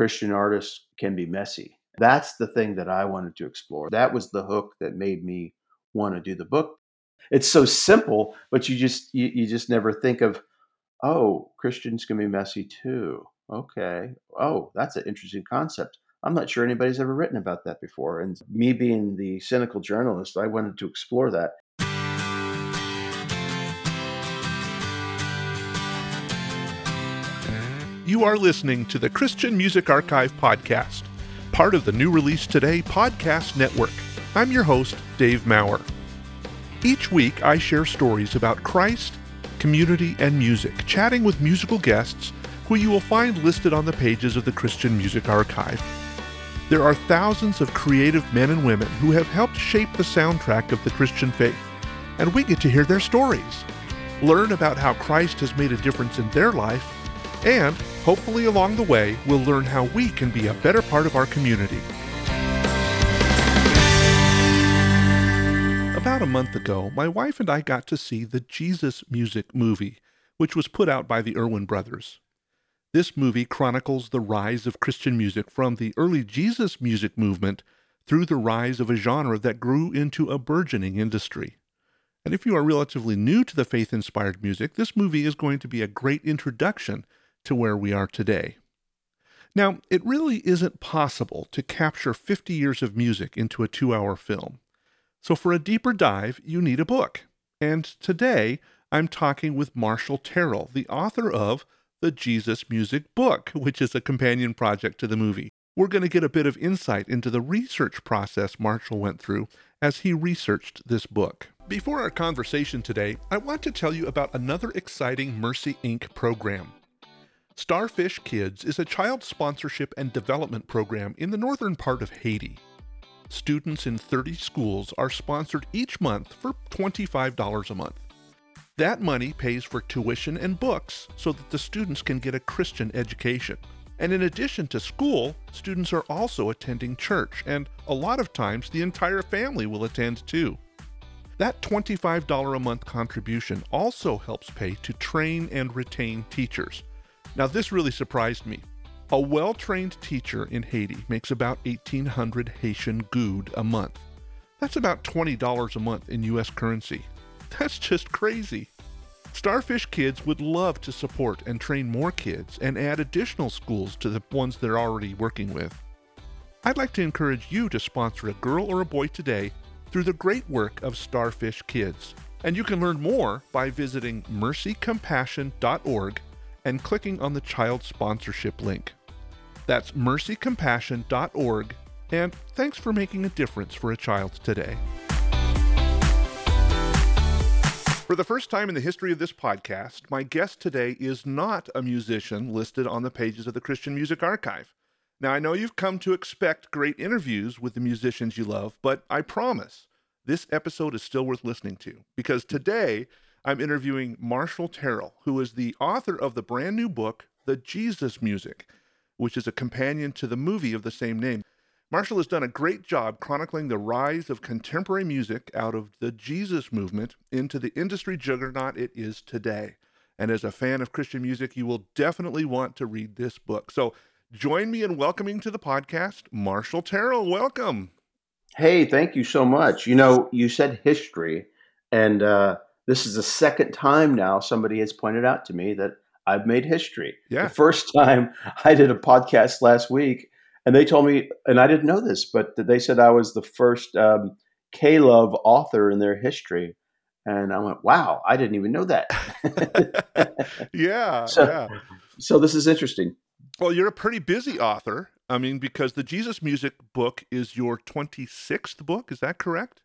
Christian artists can be messy. That's the thing that I wanted to explore. That was the hook that made me want to do the book. It's so simple, but you just you, you just never think of, oh, Christians can be messy too. Okay. Oh, that's an interesting concept. I'm not sure anybody's ever written about that before. And me being the cynical journalist, I wanted to explore that. You are listening to the Christian Music Archive podcast, part of the New Release Today podcast network. I'm your host, Dave Maurer. Each week, I share stories about Christ, community, and music, chatting with musical guests who you will find listed on the pages of the Christian Music Archive. There are thousands of creative men and women who have helped shape the soundtrack of the Christian faith, and we get to hear their stories, learn about how Christ has made a difference in their life, and hopefully along the way, we'll learn how we can be a better part of our community. About a month ago, my wife and I got to see the Jesus Music movie, which was put out by the Erwin brothers. This movie chronicles the rise of Christian music from the early Jesus music movement through the rise of a genre that grew into a burgeoning industry. And if you are relatively new to the faith inspired music, this movie is going to be a great introduction to where we are today. Now, it really isn't possible to capture 50 years of music into a two hour film. So, for a deeper dive, you need a book. And today, I'm talking with Marshall Terrill, the author of the Jesus Music Book, which is a companion project to the movie. We're going to get a bit of insight into the research process Marshall went through as he researched this book. Before our conversation today, I want to tell you about another exciting Mercy Inc. program. Starfish Kids is a child sponsorship and development program in the northern part of Haiti. Students in 30 schools are sponsored each month for $25 a month. That money pays for tuition and books so that the students can get a Christian education. And in addition to school, students are also attending church, and a lot of times the entire family will attend too. That $25 a month contribution also helps pay to train and retain teachers. Now, this really surprised me. A well trained teacher in Haiti makes about 1,800 Haitian gourde a month. That's about $20 a month in US currency. That's just crazy. Starfish Kids would love to support and train more kids and add additional schools to the ones they're already working with. I'd like to encourage you to sponsor a girl or a boy today through the great work of Starfish Kids. And you can learn more by visiting mercycompassion.org and clicking on the child sponsorship link. That's mercycompassion.org, and thanks for making a difference for a child today. For the first time in the history of this podcast, my guest today is not a musician listed on the pages of the Christian Music Archive. Now, I know you've come to expect great interviews with the musicians you love, but I promise this episode is still worth listening to because today I'm interviewing Marshall Terrill, who is the author of the brand new book, The Jesus Music, which is a companion to the movie of the same name. Marshall has done a great job chronicling the rise of contemporary music out of the Jesus movement into the industry juggernaut it is today. And as a fan of Christian music, you will definitely want to read this book. So join me in welcoming to the podcast Marshall Terrill. Welcome. Hey, thank you so much. You know, you said history, and uh, this is the second time now somebody has pointed out to me that I've made history. Yeah. The first time I did a podcast last week, and they told me, and I didn't know this, but they said I was the first um, K Love author in their history. And I went, wow, I didn't even know that. yeah. So, yeah. so this is interesting. Well, you're a pretty busy author. I mean, because the Jesus Music book is your 26th book. Is that correct?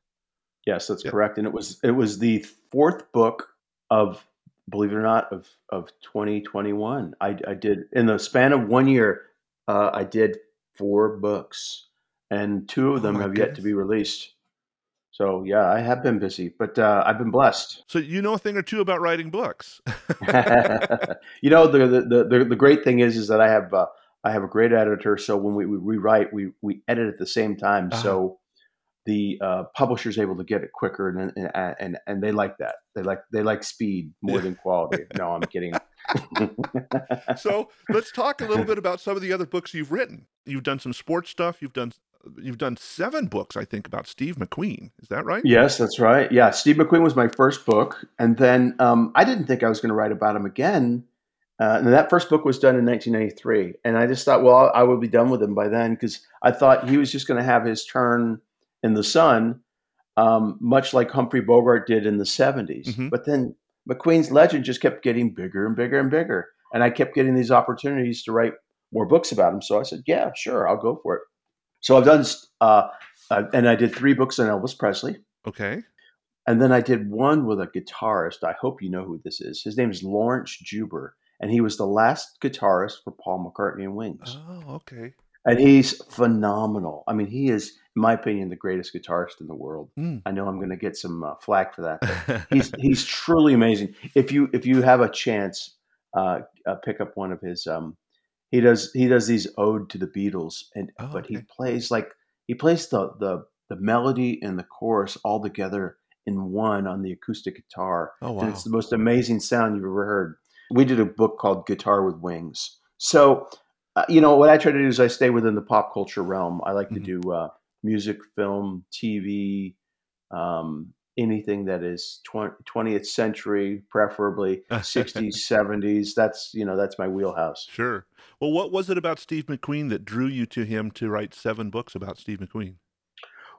Yes, that's correct. And it was it was the fourth book of believe it or not of of 2021. I, I did in the span of one year. Uh, I did four books, and two of Oh them my have goodness. yet to be released. So yeah, I have been busy, but uh, I've been blessed. So you know a thing or two about writing books. you know the, the the the great thing is is that I have uh, I have a great editor. So when we, we rewrite, we we edit at the same time. Ah. So the uh, publisher's able to get it quicker, and, and and and they like that. They like they like speed more than quality. No, I'm kidding. so let's talk a little bit about some of the other books you've written. You've done some sports stuff. You've done you've done seven books, I think, about Steve McQueen. Is that right? Yes, that's right. Yeah, Steve McQueen was my first book, and then um, I didn't think I was going to write about him again. Uh, and that first book was done in 1993, and I just thought, well, I would be done with him by then because I thought he was just going to have his turn in the sun, um, much like Humphrey Bogart did in the 70s. Mhm. But then McQueen's legend just kept getting bigger and bigger and bigger, and I kept getting these opportunities to write more books about him. So I said, yeah, sure, I'll go for it. So I've done, uh, uh, and I did three books on Elvis Presley. Okay. And then I did one with a guitarist. I hope you know who this is. His name is Laurence Juber, and he was the last guitarist for Paul McCartney and Wings. Oh, okay. And he's phenomenal. I mean, he is, in my opinion, the greatest guitarist in the world. Mm. I know I'm going to get some uh, flack for that. He's he's truly amazing. If you if you have a chance, uh, uh, pick up one of his. Um, he does he does these ode to the Beatles, and Oh, but he plays like he plays the the the melody and the chorus all together in one on the acoustic guitar, oh, and wow. it's the most amazing sound you've ever heard. We did a book called Guitar with Wings. So, uh, you know, what I try to do is I stay within the pop culture realm. I like Mhm. to do uh, music, film, TV, um, anything that is twen- 20th century, preferably 60s, 70s. That's, you know, that's my wheelhouse. Sure. Well, what was it about Steve McQueen that drew you to him to write seven books about Steve McQueen?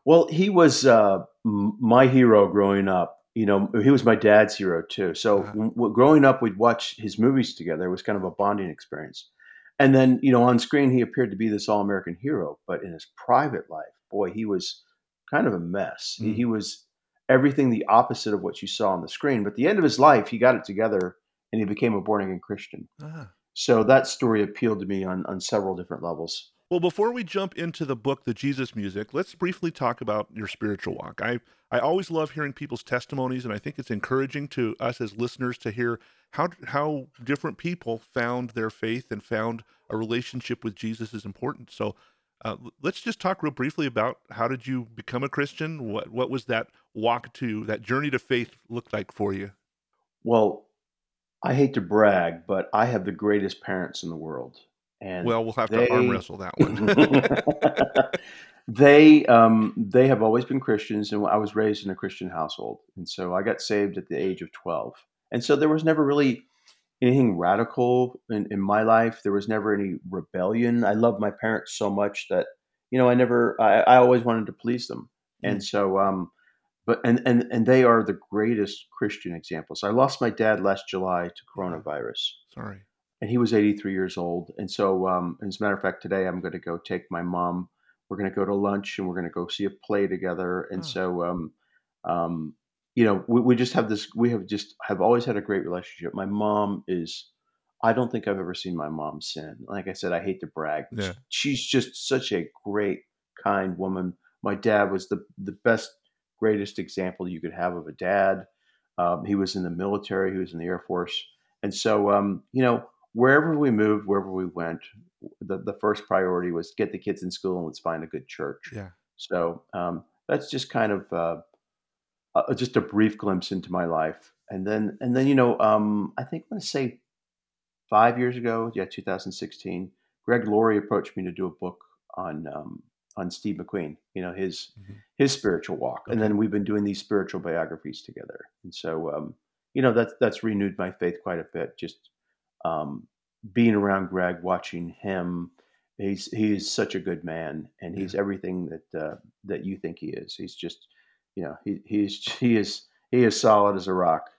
Well, he was uh, m- my hero growing up. You know, he was my dad's hero too. So w- w- growing up, we'd watch his movies together. It was kind of a bonding experience. And then, you know, on screen, he appeared to be this all American hero. But in his private life, boy, he was kind of a mess. He, Mm. he was everything the opposite of what you saw on the screen. But at the end of his life, he got it together and he became a born again Christian. Ah. So that story appealed to me on, on several different levels. Well, before we jump into the book, The Jesus Music, let's briefly talk about your spiritual walk. I, I always love hearing people's testimonies, and I think it's encouraging to us as listeners to hear how how different people found their faith and found a relationship with Jesus is important. So, uh, let's just talk real briefly about how did you become a Christian? What what was that walk to that journey to faith look like for you? Well, I hate to brag, but I have the greatest parents in the world. And Well, we'll have to arm wrestle that one. they um, they have always been Christians, and I was raised in a Christian household, and so I got saved at the age of twelve, and so there was never really anything radical in, in my life. There was never any rebellion. I loved my parents so much that you know I never I, I always wanted to please them, and so um, but and and and they are the greatest Christian examples. I lost my dad last July to coronavirus Sorry. And he was 83 years old. And so, um, as a matter of fact, today I'm going to go take my mom. We're going to go to lunch and we're going to go see a play together. And Oh. so, um, um, you know, we, we just have this. We have just have always had a great relationship. My mom is. I don't think I've ever seen my mom sin. Like I said, I hate to brag. but Yeah. She's just such a great, kind woman. My dad was the the best, greatest example you could have of a dad. Um, he was in the military. He was in the Air Force. And so, um, you know, wherever we moved, wherever we went, the, the first priority was get the kids in school and let's find a good church. Yeah. So um, that's just kind of uh, uh, just a brief glimpse into my life. And then, and then, you know, um, I think I'm going to say five years ago, yeah, 2016, Greg Laurie approached me to do a book on um, on Steve McQueen. You know his Mhm. his spiritual walk, and then we've been doing these spiritual biographies together. And so, um, you know, that's that's renewed my faith quite a bit. Just um, being around Greg, watching him. He's he's such a good man, and he's everything that uh, that you think he is. He's just, you know, he he's he is he is solid as a rock.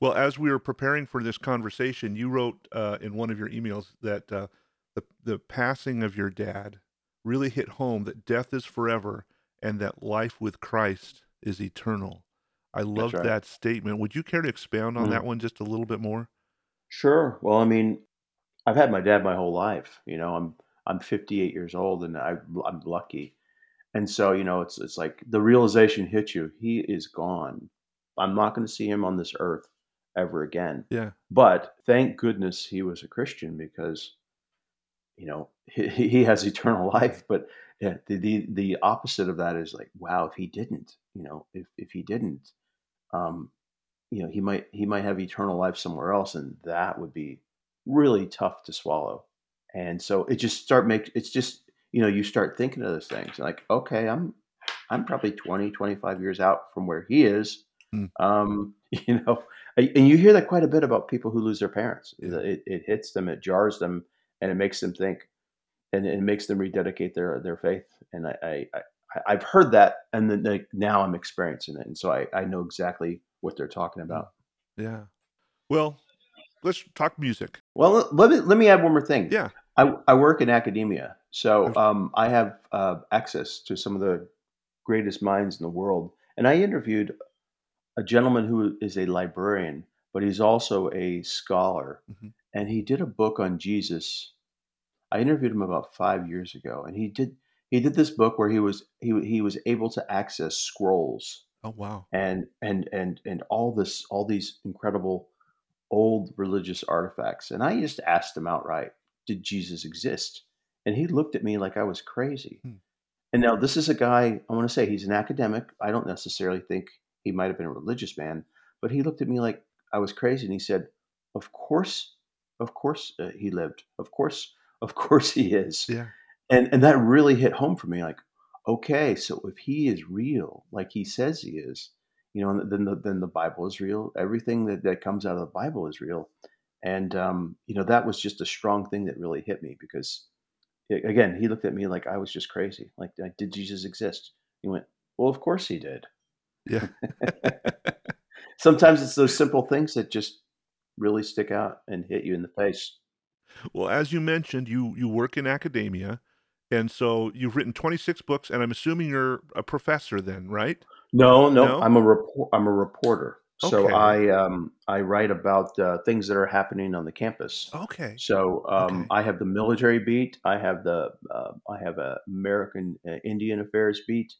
Well, as we were preparing for this conversation, you wrote uh, in one of your emails that uh, the the passing of your dad really hit home that death is forever and that life with Christ is eternal. I love right. that statement. Would you care to expound on Mm. that one just a little bit more? Sure. Well, I mean, I've had my dad my whole life. You know, I'm I'm 58 years old, and I, I'm lucky. And so, you know, it's it's like the realization hits you. He is gone. I'm not going to see him on this earth ever again. Yeah. But thank goodness he was a Christian because, you know, he, he has eternal life. But yeah, the, the the opposite of that is like, wow, if he didn't, you know, if if he didn't, um, you know, he might he might have eternal life somewhere else, and that would be really tough to swallow. And so it just start make it's just you know you start thinking of those things like okay I'm I'm probably 20 25 years out from where he is. Hmm. Um, you know, and you hear that quite a bit about people who lose their parents. Yeah. It, it hits them, it jars them, and it makes them think, and it makes them rededicate their their faith. And I, I, I I've heard that, and then like, now I'm experiencing it, and so I, I know exactly what they're talking about. Yeah. Well, let's talk music. Well, let me let me add one more thing. Yeah. I, I work in academia, so um, I have uh, access to some of the greatest minds in the world. And I interviewed a gentleman who is a librarian, but he's also a scholar, Mhm. and he did a book on Jesus. I interviewed him about five years ago, and he did he did this book where he was he he was able to access scrolls Oh wow. and and and and all this all these incredible old religious artifacts and i just asked him outright did jesus exist and he looked at me like i was crazy Hmm. and now this is a guy i want to say he's an academic i don't necessarily think he might have been a religious man but he looked at me like i was crazy and he said of course of course uh, he lived of course of course he is Yeah. and and that really hit home for me like okay so if he is real like he says he is you know then the then the bible is real. Everything that, that comes out of the bible is real. And um, you know that was just a strong thing that really hit me because again he looked at me like i was just crazy. Like like, did jesus exist? He went well of course he did. Yeah. sometimes it's those simple things that just really stick out and hit you in the face. Well, as you mentioned, you you work in academia, and so you've written 26 books, and I'm assuming you're a professor then, right? No, no, No? I'm a report. I'm a reporter. So Okay. I um, I write about uh, things that are happening on the campus. Okay. So um, Okay. I have the military beat. I have the uh, I have a American uh, Indian Affairs beat,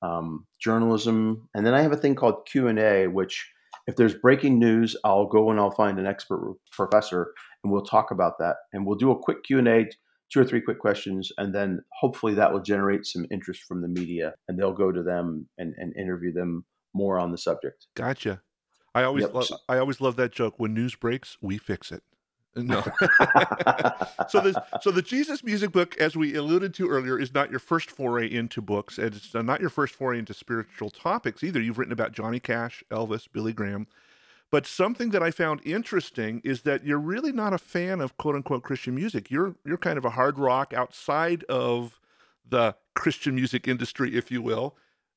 um, journalism, and then I have a thing called Q and A, which if there's breaking news, I'll go and I'll find an expert professor, and we'll talk about that, and we'll do a quick Q and A, two or three quick questions, and then hopefully that will generate some interest from the media, and they'll go to them and, and interview them more on the subject. Gotcha. I always Yep. lo- I always love that joke. When news breaks, we fix it. No. so the so the Jesus music book, as we alluded to earlier, is not your first foray into books, and it's not your first foray into spiritual topics either. You've written about Johnny Cash, Elvis, Billy Graham. But something that I found interesting is that you're really not a fan of quote unquote Christian music. You're you're kind of a hard rock outside of the Christian music industry, if you will.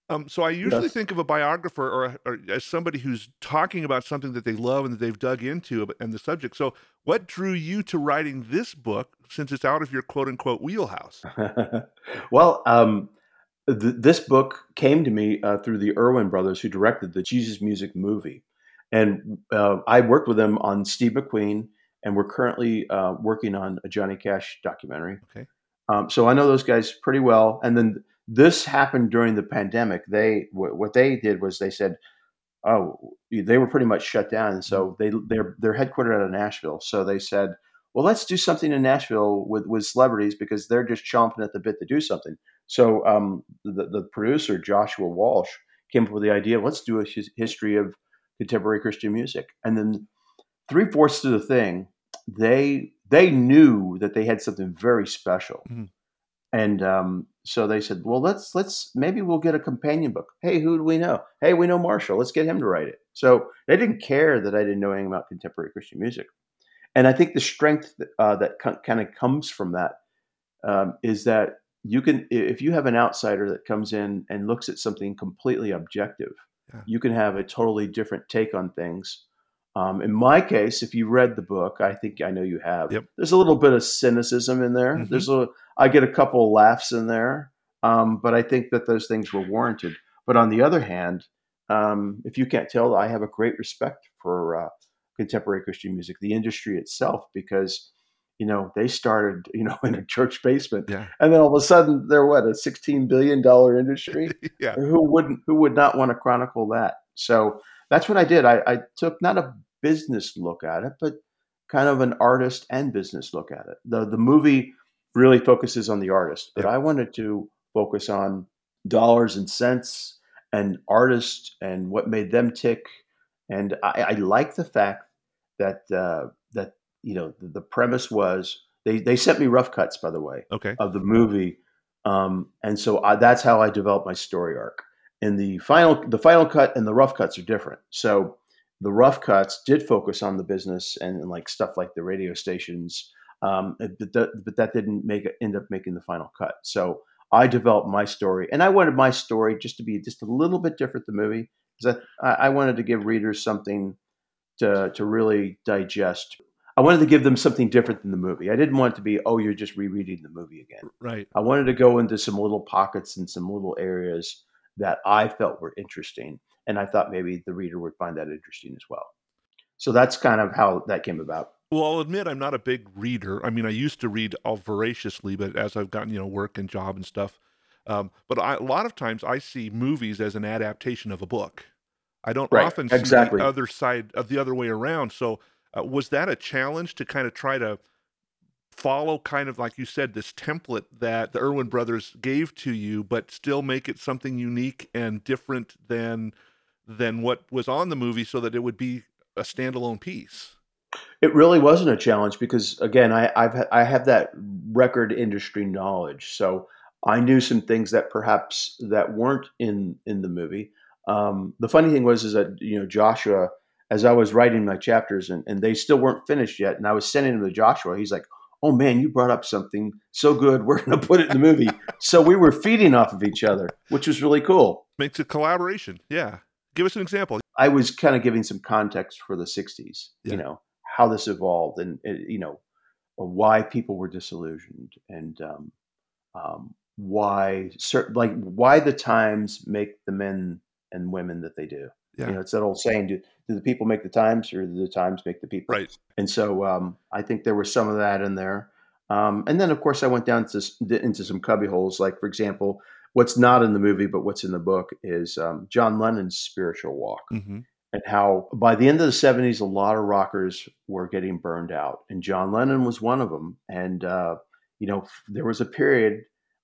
Um, so I usually Yes. think of a biographer or, or as somebody who's talking about something that they love and that they've dug into and the subject. So what drew you to writing this book since it's out of your quote unquote wheelhouse? well, um, th- this book came to me uh, through the Erwin brothers, who directed the Jesus Music movie, and uh, I worked with them on Steve McQueen, and we're currently uh, working on a Johnny Cash documentary. Okay. Um, so I know those guys pretty well. And then this happened during the pandemic. They wh- what they did was they said, "Oh, they were pretty much shut down." And so they they're they're headquartered out of Nashville. So they said, "Well, let's do something in Nashville with with celebrities because they're just chomping at the bit to do something." So um, the the producer Joshua Walsh came up with the idea, "Let's do a his- history of contemporary Christian music." And then three fourths of the thing, they they knew that they had something very special, Mm-hmm. and um, so they said, "Well, let's let's maybe we'll get a companion book. Hey, who do we know? Hey, we know Marshall. Let's get him to write it." So they didn't care that I didn't know anything about contemporary Christian music, and I think the strength that, uh, that kind of comes from that um, is that you can if you have an outsider that comes in and looks at something completely objective, Yeah. you can have a totally different take on things. Um, in my case, if you read the book, I think I know you have. Yep. There's a little bit of cynicism in there. Mhm. There's a I get a couple laughs in there, um, but I think that those things were warranted. But on the other hand, um, if you can't tell, I have a great respect for uh, contemporary Christian music, the industry itself, because you know they started you know in a church basement, Yeah. and then all of a sudden they're what a 16 billion dollar industry. yeah. who wouldn't who would not want to chronicle that? So that's what I did. I, I took not a business look at it, but kind of an artist and business look at it. The the movie really focuses on the artist, but Yep. I wanted to focus on dollars and cents and artists and what made them tick. And I, I like the fact that uh, that you know, the, the premise was they they sent me rough cuts, by the way, Okay. of the movie, um, and so I, that's how I developed my story arc. And the final the final cut and the rough cuts are different. So the rough cuts did focus on the business and, and like stuff like the radio stations, um, but, that, but that didn't make it end up making the final cut. So I developed my story, and I wanted my story just to be just a little bit different than the movie because I, I wanted to give readers something to to really digest. I wanted to give them something different than the movie. I didn't want it to be, oh, you're just rereading the movie again. Right. I wanted to go into some little pockets and some little areas that I felt were interesting, and I thought maybe the reader would find that interesting as well. So that's kind of how that came about. Well, I'll admit I'm not a big reader. I mean, I used to read all voraciously, but as I've gotten, you know, work and job and stuff, um, but I, a lot of times I see movies as an adaptation of a book. I don't Right, often see exactly. the other side of the other way around. So, uh, was that a challenge to kind of try to follow, kind of like you said, this template that the Erwin brothers gave to you, but still make it something unique and different than than what was on the movie, so that it would be a standalone piece? It really wasn't a challenge because, again, I, I've I have that record industry knowledge, so I knew some things that perhaps that weren't in in the movie. Um, the funny thing was is that you know Joshua, as I was writing my chapters and, and they still weren't finished yet, and I was sending them to Joshua. He's like, "Oh man, you brought up something so good. We're going to put it in the movie." so we were feeding off of each other, which was really cool. Makes a collaboration. Yeah. Give us an example. I was kind of giving some context for the '60s. Yeah. You know how this evolved, and you know why people were disillusioned, and um, um, why certain like why the times make the men and women that they do. Yeah. You know, it's that old saying: do, do the people make the times, or do the times make the people? Right. And so um, I think there was some of that in there. Um, and then, of course, I went down to, into some cubby holes. Like, for example, what's not in the movie, but what's in the book is um, John Lennon's spiritual walk hmm and how by the end of the 70s, a lot of rockers were getting burned out. And John Lennon was one of them. And, uh, you know, there was a period,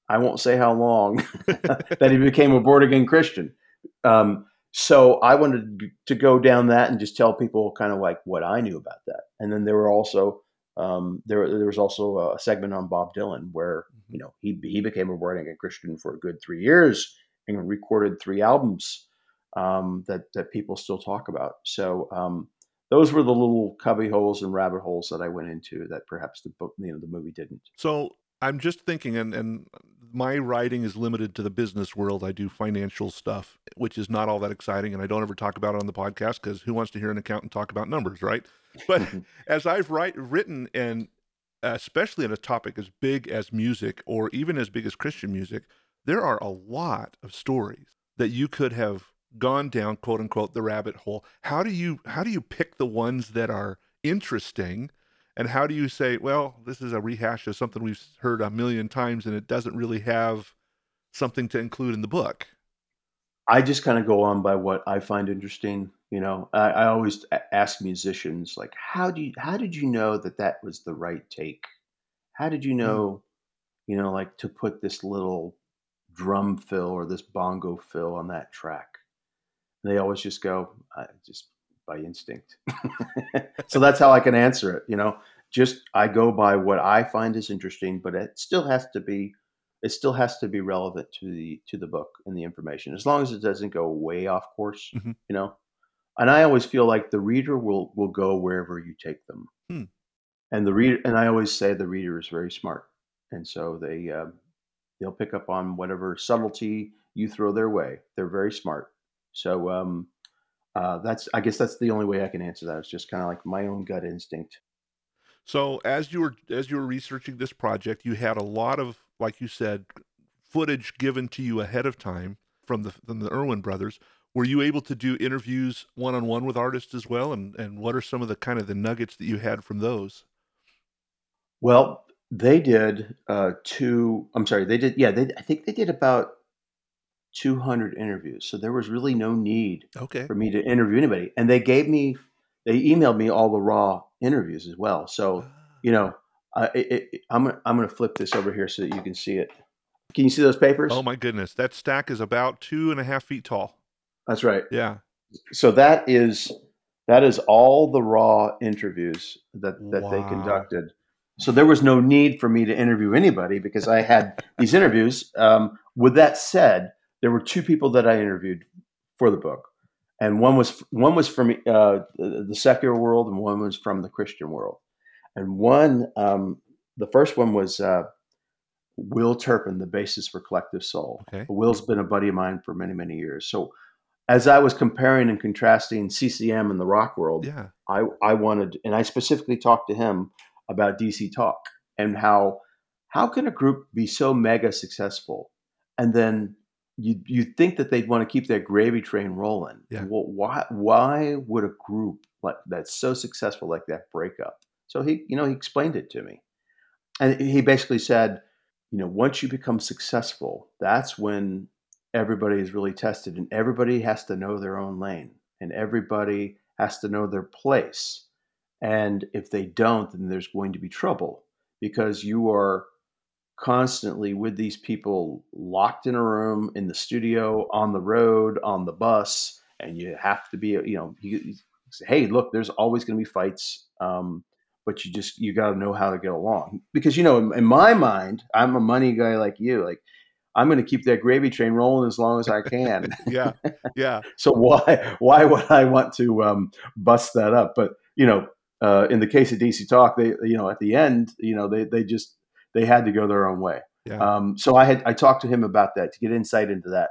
I won't say how long, that he became a born again Christian. Um, so I wanted to go down that and just tell people kind of like what I knew about that. And then there were also um, there there was also a segment on Bob Dylan where you know he he became a born again Christian for a good three years and recorded three albums um, that that people still talk about. So um, those were the little cubby holes and rabbit holes that I went into that perhaps the book you know the movie didn't. So I'm just thinking, and and my writing is limited to the business world. I do financial stuff, which is not all that exciting, and I don't ever talk about it on the podcast because who wants to hear an accountant talk about numbers, right? But as I've write, written, and especially in a topic as big as music, or even as big as Christian music, there are a lot of stories that you could have gone down, quote unquote, the rabbit hole. How do you how do you pick the ones that are interesting? And how do you say, well, this is a rehash of something we've heard a million times and it doesn't really have something to include in the book? I just kind of go on by what I find interesting. You know, I, I always ask musicians like, how do you how did you know that that was the right take? How did you hmm. know, you know, like to put this little drum fill or this bongo fill on that track? And they always just go, I, just by instinct. so that's how I can answer it. You know, just I go by what I find is interesting, but it still has to be it still has to be relevant to the to the book and the information as long as it doesn't go way off course Mhm. you know and i always feel like the reader will will go wherever you take them Hmm. and the reader and i always say the reader is very smart and so they um, they'll pick up on whatever subtlety you throw their way they're very smart so um uh, that's i guess that's the only way i can answer that it's just kind of like my own gut instinct So as you were as you were researching this project, you had a lot of, like you said, footage given to you ahead of time from the from the Erwin brothers. Were you able to do interviews one on one with artists as well? And and what are some of the kind of the nuggets that you had from those? Well, they did uh, two. I'm sorry, they did. Yeah, they. I think they did about 200 interviews. So there was really no need Okay. for me to interview anybody, and they gave me. They emailed me all the raw interviews as well. So you know, I, it, it, I'm gonna, I'm going to flip this over here so that you can see it. Can you see those papers? Oh my goodness, that stack is about two and a half feet tall. That's right. Yeah. So that is That is all the raw interviews that that they conducted. So there was no need for me to interview anybody because I had these interviews. Um, with that said, there were two people that I interviewed for the book, and one was one was from uh, the, secular world, and one was from the Christian world. And one, um, the first one was uh, Will Turpin, the bassist for collective soul. Okay. Will's been a buddy of mine for many, many years. So as I was comparing and contrasting CCM and the rock world, Yeah. I, I wanted, and I specifically talked to him about DC Talk and how how can a group be so mega successful, and then you you think that they'd want to keep that gravy train rolling? Yeah. Well, why why would a group like that's so successful like that break up? So he you know he explained it to me, and he basically said, you know, once you become successful, that's when everybody is really tested, and everybody has to know their own lane, and everybody has to know their place. And if they don't, then there's going to be trouble because you are constantly with these people locked in a room, in the studio, on the road, on the bus, and you have to be, you know, you, you say, hey, look, there's always going to be fights. Um, but you just you got to know how to get along because you know in, in my mind i'm a money guy like you like i'm going to keep that gravy train rolling as long as i can Yeah. Yeah. so why why would I want to um, bust that up? But you know, uh, in the case of DC Talk, they you know at the end, you know they they just they had to go their own way. Yeah. Um, so I had I talked to him about that to get insight into that,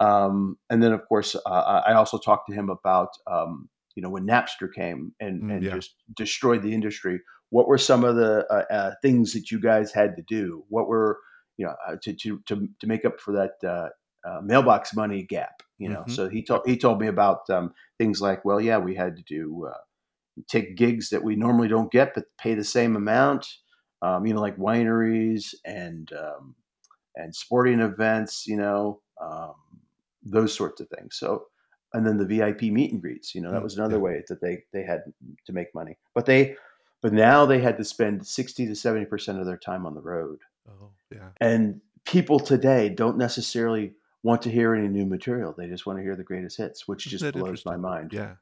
um, and then of course uh, I also talked to him about um, you know when Napster came and Mm, and yeah. just destroyed the industry. What were some of the uh, uh, things that you guys had to do? What were you know uh, to to to to make up for that uh, uh, mailbox money gap? You know, Mhm. so he told he told me about um, things like, well, yeah, we had to do uh, take gigs that we normally don't get, but pay the same amount. Um, you know, like wineries and um, and sporting events. You know, um, those sorts of things. So, and then the VIP meet and greets. You know, that Mm, was another yeah. way that they they had to make money. But they, but now they had to spend sixty to seventy percent of their time on the road. Oh, yeah. And people today don't necessarily want to hear any new material. They just want to hear the greatest hits, which Isn't just blows my mind. Yeah.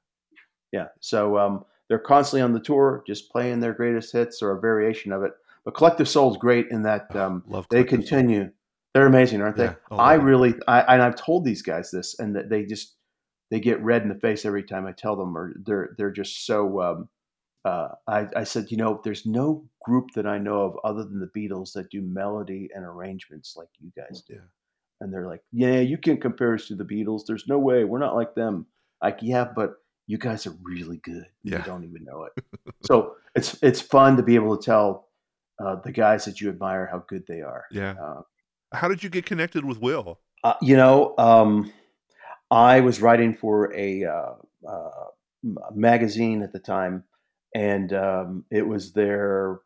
Yeah. So um, they're constantly on the tour, just playing their greatest hits or a variation of it. But Collective Soul's great in that um, they Collective Soul. continue. They're amazing, aren't they? Yeah. Oh, I really, I, and I've told these guys this, and that they just they get red in the face every time I tell them, or they're they're just so. Um, uh, I, I said, you know, there's no group that I know of other than the Beatles that do melody and arrangements like you guys do. Yeah. And they're like, yeah, you can't compare us to the Beatles. There's no way. We're not like them. Like, yeah, but you guys are really good. Yeah. You don't even know it. so it's it's fun to be able to tell uh, the guys that you admire how good they are. Yeah. Uh, How did you get connected with Will? uh, you know, um, I was writing for a uh, uh, magazine at the time, and um, it was their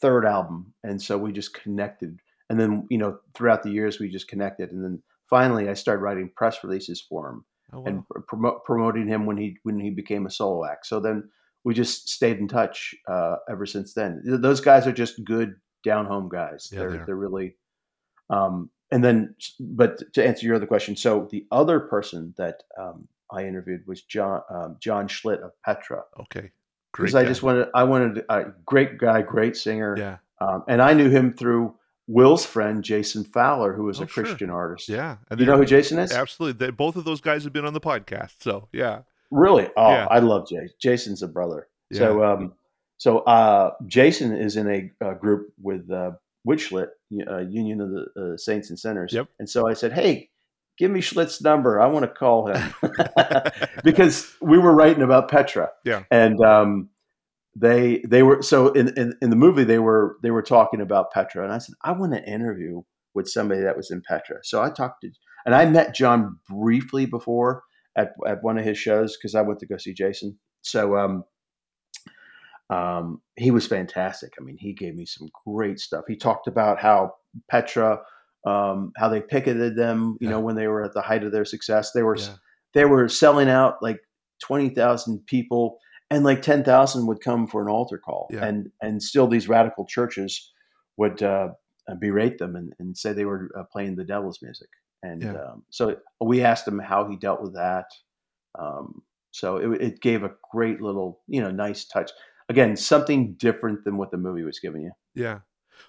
third album, and so we just connected. And then, you know, throughout the years, we just connected, and then finally, I started writing press releases for him Oh, wow. and promo- promoting him when he when he became a solo act. So then we just stayed in touch uh, ever since then. Those guys are just good down home guys. Yeah, they're they they're really. Um, and then, but to answer your other question, so the other person that um, I interviewed was John um, John Schlitt of Petra okay. Great. because I just wanted I wanted a great guy, great singer, Yeah. um, and I knew him through Will's friend Jason Fowler, who was Oh, a sure. Christian artist. Yeah. And You know who Jason is? Absolutely. They, both of those guys have been on the podcast. So, yeah. Really? Oh, Yeah. I love Jay. Jason's a brother. Yeah. So, um, so uh, Jason is in a, uh group with uh, Woodschlitt, uh, Union of the uh, Saints and Sinners. Yep. And so I said, "Hey, give me Schlitt's number. I want to call him," because we were writing about Petra. Yeah. And um, they they were so in, in in the movie they were they were talking about Petra, and I said, "I want to interview with somebody that was in Petra." So I talked to, and I met John briefly before at at one of his shows because I went to go see Jason. So um, um, he was fantastic. I mean, he gave me some great stuff. He talked about how Petra, um, how they picketed them, you Yeah. know, when they were at the height of their success. They were Yeah. they were selling out like twenty thousand people, and like ten thousand would come for an altar call, Yeah. and and still these radical churches would uh, berate them and, and say they were uh, playing the devil's music. And Yeah. um, so we asked him how he dealt with that. Um, So it, it gave a great little, you know, nice touch. Again, something different than what the movie was giving you. Yeah.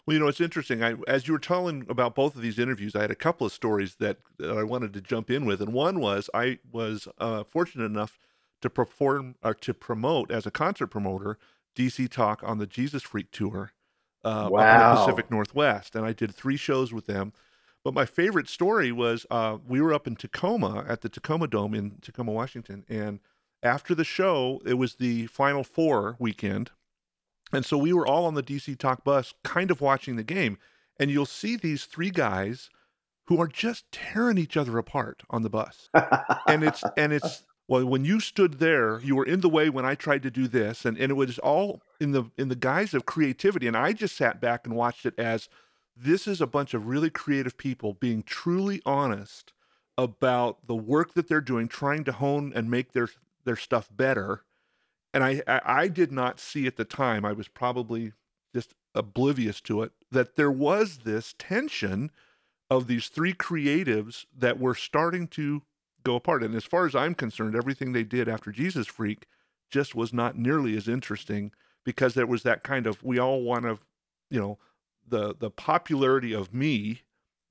Well, you know, it's interesting. I, as you were telling about both of these interviews, I had a couple of stories that, that I wanted to jump in with, and one was I was uh, fortunate enough to perform or to promote as a concert promoter DC Talk on the Jesus Freak tour uh, wow. up in the Pacific Northwest, and I did three shows with them. But my favorite story was uh, we were up in Tacoma at the Tacoma Dome in Tacoma, Washington, and after the show, it was the Final Four weekend, and so we were all on the DC Talk bus, kind of watching the game, and you'll see these three guys who are just tearing each other apart on the bus, and it's and it's well when you stood there you were in the way when i tried to do this and, and it was all in the in the guise of creativity and i just sat back and watched it as this is a bunch of really creative people being truly honest about the work that they're doing trying to hone and make their their stuff better and I, I i did not see at the time i was probably just oblivious to it that there was this tension of these three creatives that were starting to go apart. And as far as I'm concerned, everything they did after Jesus Freak just was not nearly as interesting because there was that kind of we all want to, you know, the the popularity of me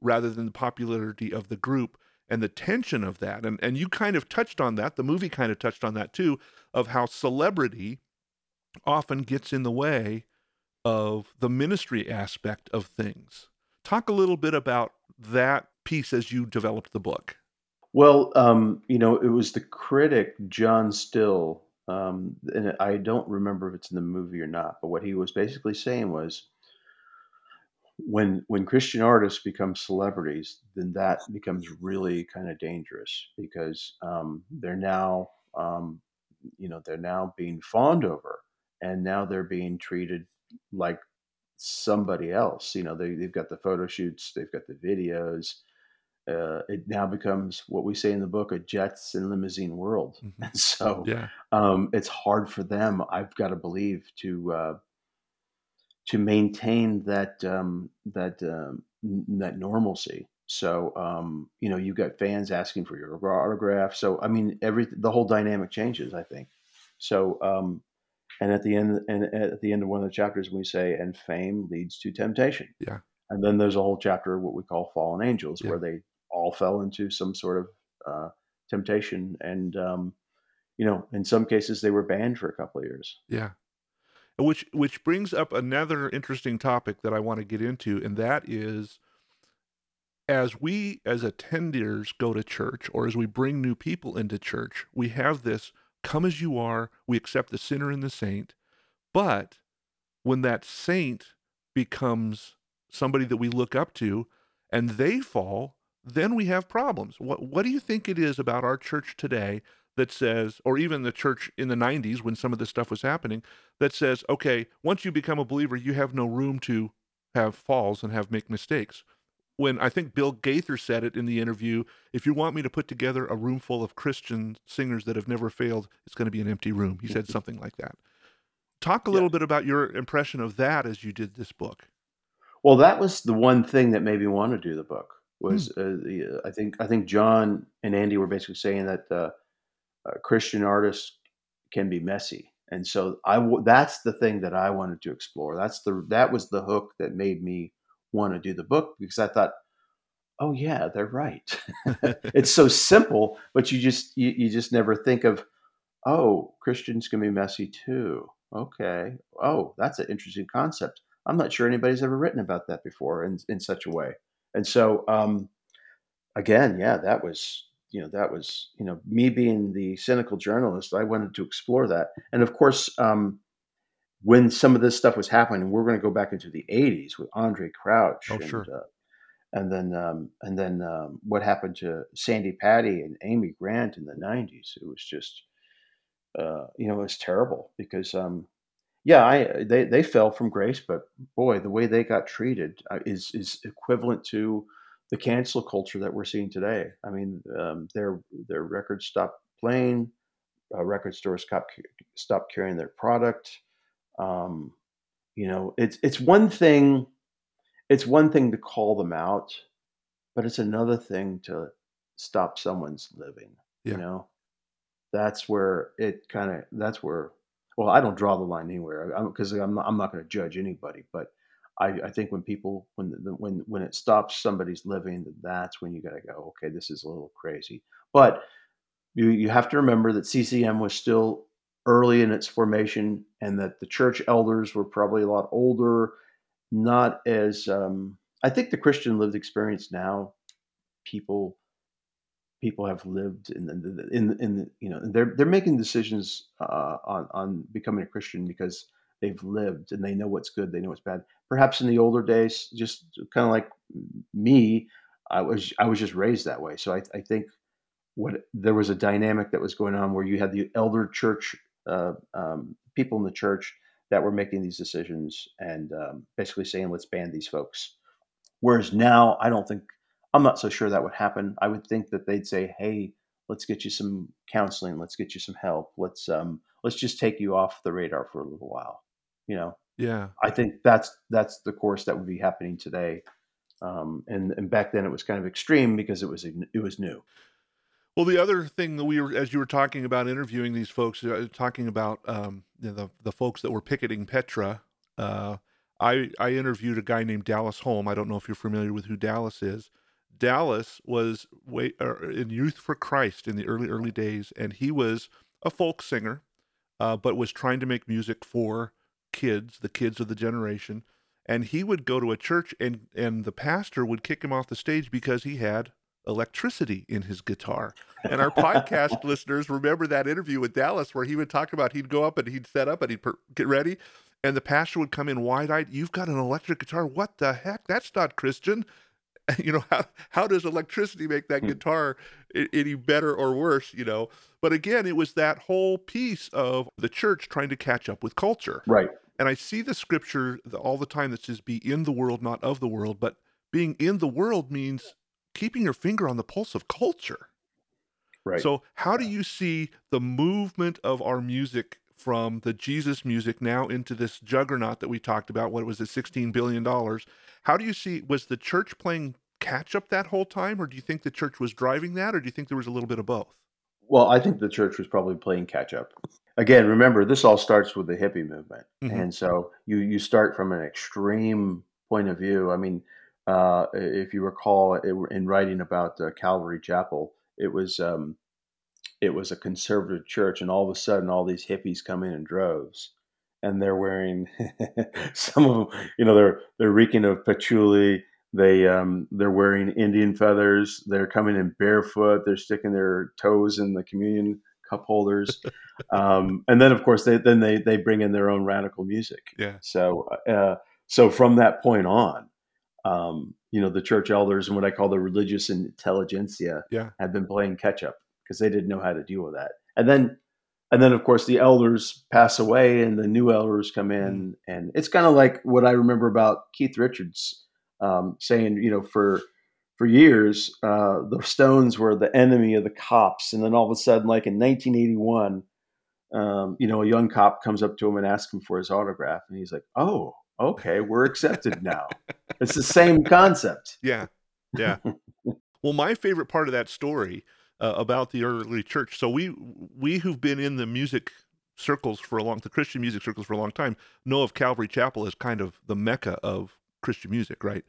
rather than the popularity of the group and the tension of that. And and you kind of touched on that. The movie kind of touched on that too, of how celebrity often gets in the way of the ministry aspect of things. Talk a little bit about that piece as you developed the book. Well, um, you know, it was the critic John Styll, um, and I don't remember if it's in the movie or not. But what he was basically saying was, when when Christian artists become celebrities, then that becomes really kind of dangerous because um, they're now, um, you know, they're now being fawned over, and now they're being treated like somebody else. You know, they, they've got the photo shoots, they've got the videos uh, it now becomes what we say in the book a jets and limousine world mm-hmm. and so yeah. um, it's hard for them i've got to believe to uh, to maintain that um, that um, that normalcy. So um, you know you've got fans asking for your autograph. So i mean every the whole dynamic changes i think. So um, and at the end and at the end of one of the chapters we say and fame leads to temptation. Yeah. And then there's a whole chapter what we call fallen angels yeah. where they all fell into some sort of uh, temptation, and um, you know, in some cases they were banned for a couple of years. Yeah, which which brings up another interesting topic that I want to get into, and that is as we as attenders go to church or as we bring new people into church, we have this come as you are, we accept the sinner and the saint, but when that saint becomes somebody that we look up to and they fall, then we have problems. What what do you think it is about our church today that says, or even the church in the 90s when some of this stuff was happening, that says, okay, once you become a believer, you have no room to have falls and have make mistakes. When I think Bill Gaither said it in the interview, if you want me to put together a room full of Christian singers that have never failed, it's going to be an empty room. He said something like that. Talk a little yeah. bit about your impression of that as you did this book. Well, that was the one thing that made me want to do the book was hmm. uh, the, I think I think John and Andy were basically saying that uh, Christian artists can be messy, and so I w- that's the thing that I wanted to explore. That's the that was the hook that made me want to do the book because I thought, oh yeah, they're right. it's so simple, but you just you, you just never think of, oh, Christians can be messy too. Okay, oh, that's an interesting concept. I'm not sure anybody's ever written about that before in in such a way. And so, um, again, yeah, that was you know that was you know me being the cynical journalist. I wanted to explore that, and of course, um, when some of this stuff was happening, we're going to go back into the '80s with Andraé Crouch. Oh, and, sure. Uh, and then, um, and then um, what happened to Sandi Patty and Amy Grant in the '90s? It was just, uh, you know, it was terrible because um, yeah, I they they fell from grace, but boy, the way they got treated uh, is is equivalent to the cancel culture that we're seeing today. I mean, um, their their records stopped playing, uh, record stores stopped stopped carrying their product. Um, you know, it's it's one thing, it's one thing to call them out, but it's another thing to stop someone's living. Yeah. You know, that's where it kind of that's where well i don't draw the line anywhere because I'm, I'm, not, I'm not going to judge anybody but I, I think when people when the, when when it stops somebody's living that's when you got to go okay this is a little crazy. But you you have to remember that ccm was still early in its formation and that the church elders were probably a lot older not as um, i think the christian lived experience now people people have lived in the, in in you know they're they're making decisions uh, on on becoming a Christian because they've lived and they know what's good, they know what's bad. Perhaps in the older days, just kind of like me, I was I was just raised that way. So I, I think what there was a dynamic that was going on where you had the elder church uh, um, people in the church that were making these decisions and um, basically saying let's ban these folks. Whereas now, I don't think I'm not so sure that would happen. I would think that they'd say, "Hey, let's get you some counseling. Let's get you some help. Let's um, let's just take you off the radar for a little while." You know. Yeah. I think that's that's the course that would be happening today. Um, and and back then it was kind of extreme because it was it was new. Well, the other thing that we were, as you were talking about interviewing these folks, uh, talking about um, you know, the the folks that were picketing Petra, uh, I I interviewed a guy named Dallas Holm. I don't know if you're familiar with who Dallas is, Dallas was way, uh, in Youth for Christ in the early early days, and he was a folk singer, uh, but was trying to make music for kids, the kids of the generation. And he would go to a church, and and the pastor would kick him off the stage because he had electricity in his guitar. And our podcast listeners remember that interview with Dallas where he would talk about he'd go up and he'd set up and he'd per- get ready, and the pastor would come in wide eyed. You've got an electric guitar. What the heck? That's not Christian. you know how how does electricity make that hmm. guitar any better or worse you know but again it was that whole piece of the church trying to catch up with culture right and i see the scripture all the time that says be in the world not of the world but being in the world means keeping your finger on the pulse of culture right so how do you see the movement of our music from the Jesus music now into this juggernaut that we talked about. What was it, $16 billion? How do you see, was the church playing catch up that whole time, or do you think the church was driving that, or do you think there was a little bit of both? Well, I think the church was probably playing catch up. Again, remember, this all starts with the hippie movement. Mm-hmm. And so you, you start from an extreme point of view. I mean, uh, if you recall it, in writing about uh, Calvary Chapel, it was um, it was a conservative church, and all of a sudden, all these hippies come in in droves, and they're wearing some of them. You know, they're they're reeking of patchouli. They um, they're wearing Indian feathers. They're coming in barefoot. They're sticking their toes in the communion cup holders, um, and then of course they then they they bring in their own radical music. Yeah. So uh, so from that point on, um, you know, the church elders and what I call the religious intelligentsia yeah. have been playing catch up because they didn't know how to deal with that. And then, and then of course the elders pass away and the new elders come in, mm. and it's kind of like what I remember about Keith Richards um, saying, you know, for for years uh, the Stones were the enemy of the cops, and then all of a sudden, like in 1981. Um, you know, a young cop comes up to him and asks him for his autograph, and he's like, "Oh, okay, we're accepted now." it's the same concept. Yeah, yeah. well, my favorite part of that story uh, about the early church. So we we who've been in the music circles for a long, the Christian music circles for a long time, know of Calvary Chapel as kind of the mecca of Christian music, right?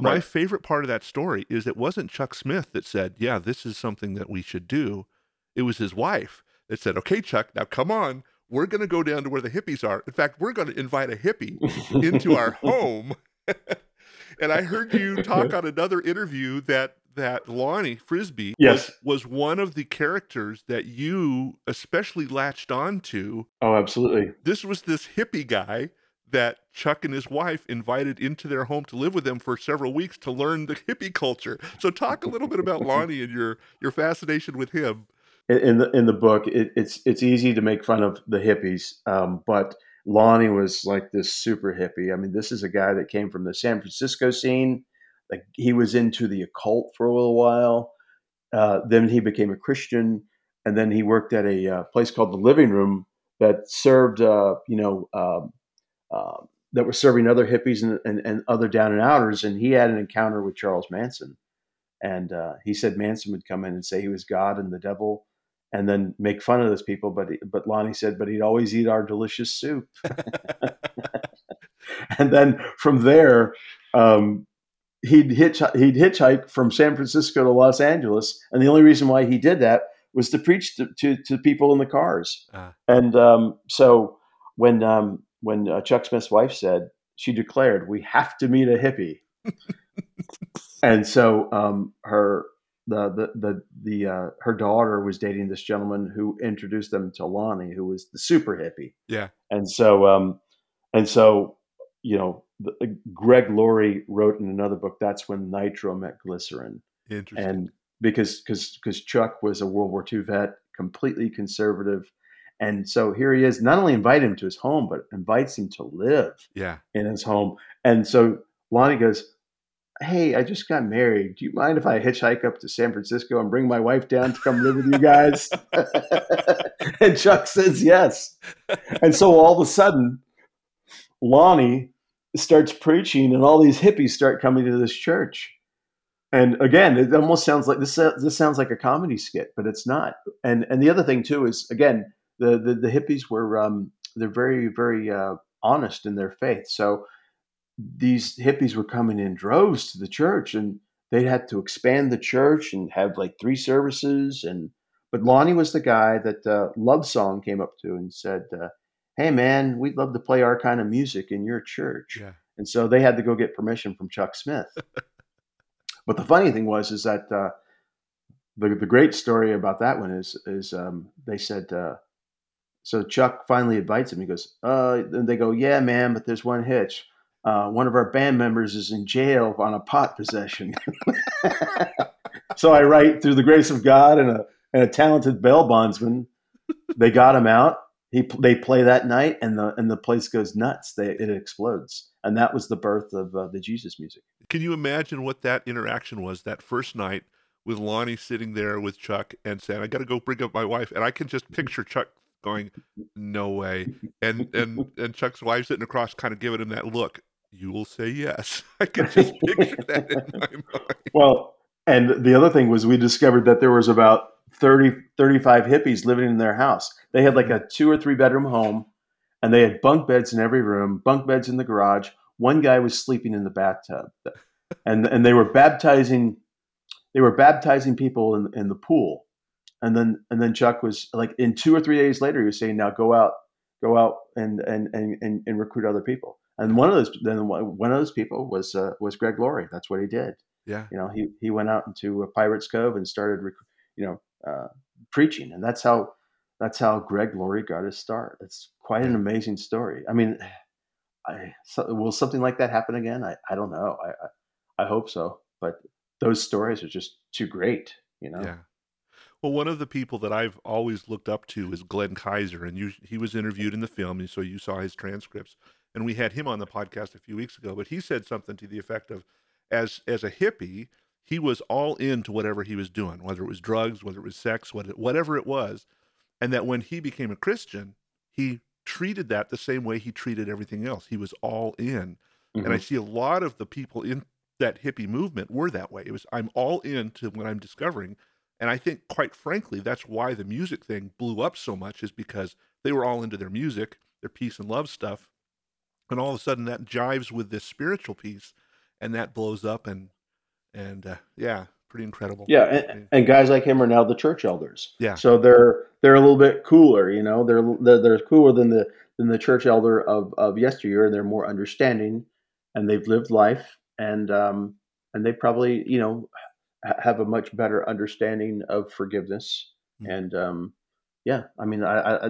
But right. my favorite part of that story is it wasn't Chuck Smith that said, "Yeah, this is something that we should do." It was his wife that said, "Okay, Chuck, now come on." We're going to go down to where the hippies are. In fact, we're going to invite a hippie into our home and I heard you talk on another interview that that Lonnie Frisbee yes. was, was one of the characters that you especially latched onto. Oh, absolutely. This was this hippie guy that Chuck and his wife invited into their home to live with them for several weeks to learn the hippie culture. So talk a little bit about Lonnie and your your fascination with him. In the in the book, it, it's it's easy to make fun of the hippies, um, but Lonnie was like this super hippie. I mean, this is a guy that came from the San Francisco scene. Like he was into the occult for a little while. Uh, then he became a Christian, and then he worked at a uh, place called the Living Room that served, uh, you know, um, uh, that were serving other hippies and, and, and, other down and outers. And he had an encounter with Charles Manson, and uh, he said Manson would come in and say he was God and the devil, and then make fun of those people. But but Lonnie said, but he'd always eat our delicious soup. and then from there, um, he'd hitch he'd hitchhike from San Francisco to Los Angeles, and the only reason why he did that was to preach to to, to people in the cars. Uh. And um, so when um, when uh, Chuck Smith's wife said she declared, "We have to meet a hippie," and so um, her the the the, the uh, her daughter was dating this gentleman who introduced them to Lonnie, who was the super hippie. Yeah, and so um, and so you know, the, uh, Greg Laurie wrote in another book. That's when nitro met glycerin. Interesting. And because because because Chuck was a World War II vet, completely conservative, and so here he is. Not only invite him to his home, but invites him to live. Yeah. In his home, and so Lonnie goes, hey, I just got married. Do you mind if I hitchhike up to San Francisco and bring my wife down to come live with you guys? and Chuck says yes. And so all of a sudden, Lonnie starts preaching, and all these hippies start coming to this church. And again, it almost sounds like this. This sounds like a comedy skit, but it's not. And and the other thing too is again, the the, the hippies were um, they're very very uh, honest in their faith. So these hippies were coming in droves to the church and they had to expand the church and have like three services and but lonnie was the guy that uh, love song came up to and said uh, hey man we'd love to play our kind of music in your church yeah. and so they had to go get permission from chuck smith but the funny thing was is that uh, the, the great story about that one is is um, they said uh, so chuck finally invites him he goes uh, and they go yeah man but there's one hitch uh, one of our band members is in jail on a pot possession. so I write through the grace of God and a, and a talented bail bondsman. They got him out. He they play that night, and the and the place goes nuts. They it explodes, and that was the birth of uh, the Jesus music. Can you imagine what that interaction was that first night with Lonnie sitting there with Chuck and saying, "I got to go bring up my wife," and I can just picture Chuck going, "No way," and and and Chuck's wife sitting across, kind of giving him that look you will say yes. I can just picture that in my mind. Well, and the other thing was we discovered that there was about 30, 35 hippies living in their house. They had like a two or three bedroom home and they had bunk beds in every room, bunk beds in the garage. One guy was sleeping in the bathtub. And and they were baptizing they were baptizing people in, in the pool. And then and then Chuck was like in two or three days later he was saying, Now go out, go out and and and, and, recruit other people. And one of those, then one of those people was uh, was Greg Laurie. That's what he did. Yeah. You know, he he went out into Pirates Cove and started, you know, uh, preaching, and that's how that's how Greg Laurie got his start. It's quite an amazing story. I mean, I so, will something like that happen again? I, I don't know. I, I, I hope so. But those stories are just too great. You know. Yeah. Well, one of the people that I've always looked up to is Glenn Kaiser, and you, he was interviewed in the film, and so you saw his transcripts and we had him on the podcast a few weeks ago. But he said something to the effect of, as as a hippie, he was all into whatever he was doing, whether it was drugs, whether it was sex, whatever it was, and that when he became a Christian, he treated that the same way he treated everything else. He was all in, mm-hmm. and I mm-hmm. see a lot of the people in that hippie movement were that way. It was I'm all into what I'm discovering. And I think, quite frankly, that's why the music thing blew up so much, is because they were all into their music, their peace and love stuff, and all of a sudden that jives with this spiritual piece and that blows up and and uh, yeah pretty incredible. Yeah and, and, guys like him are now the church elders. Yeah. So they're they're a little bit cooler you know? They're they're, they're cooler than the than the church elder of of yesteryear and they're more understanding and they've lived life and um and they probably you know have a much better understanding of forgiveness mm-hmm. and um yeah i mean I, I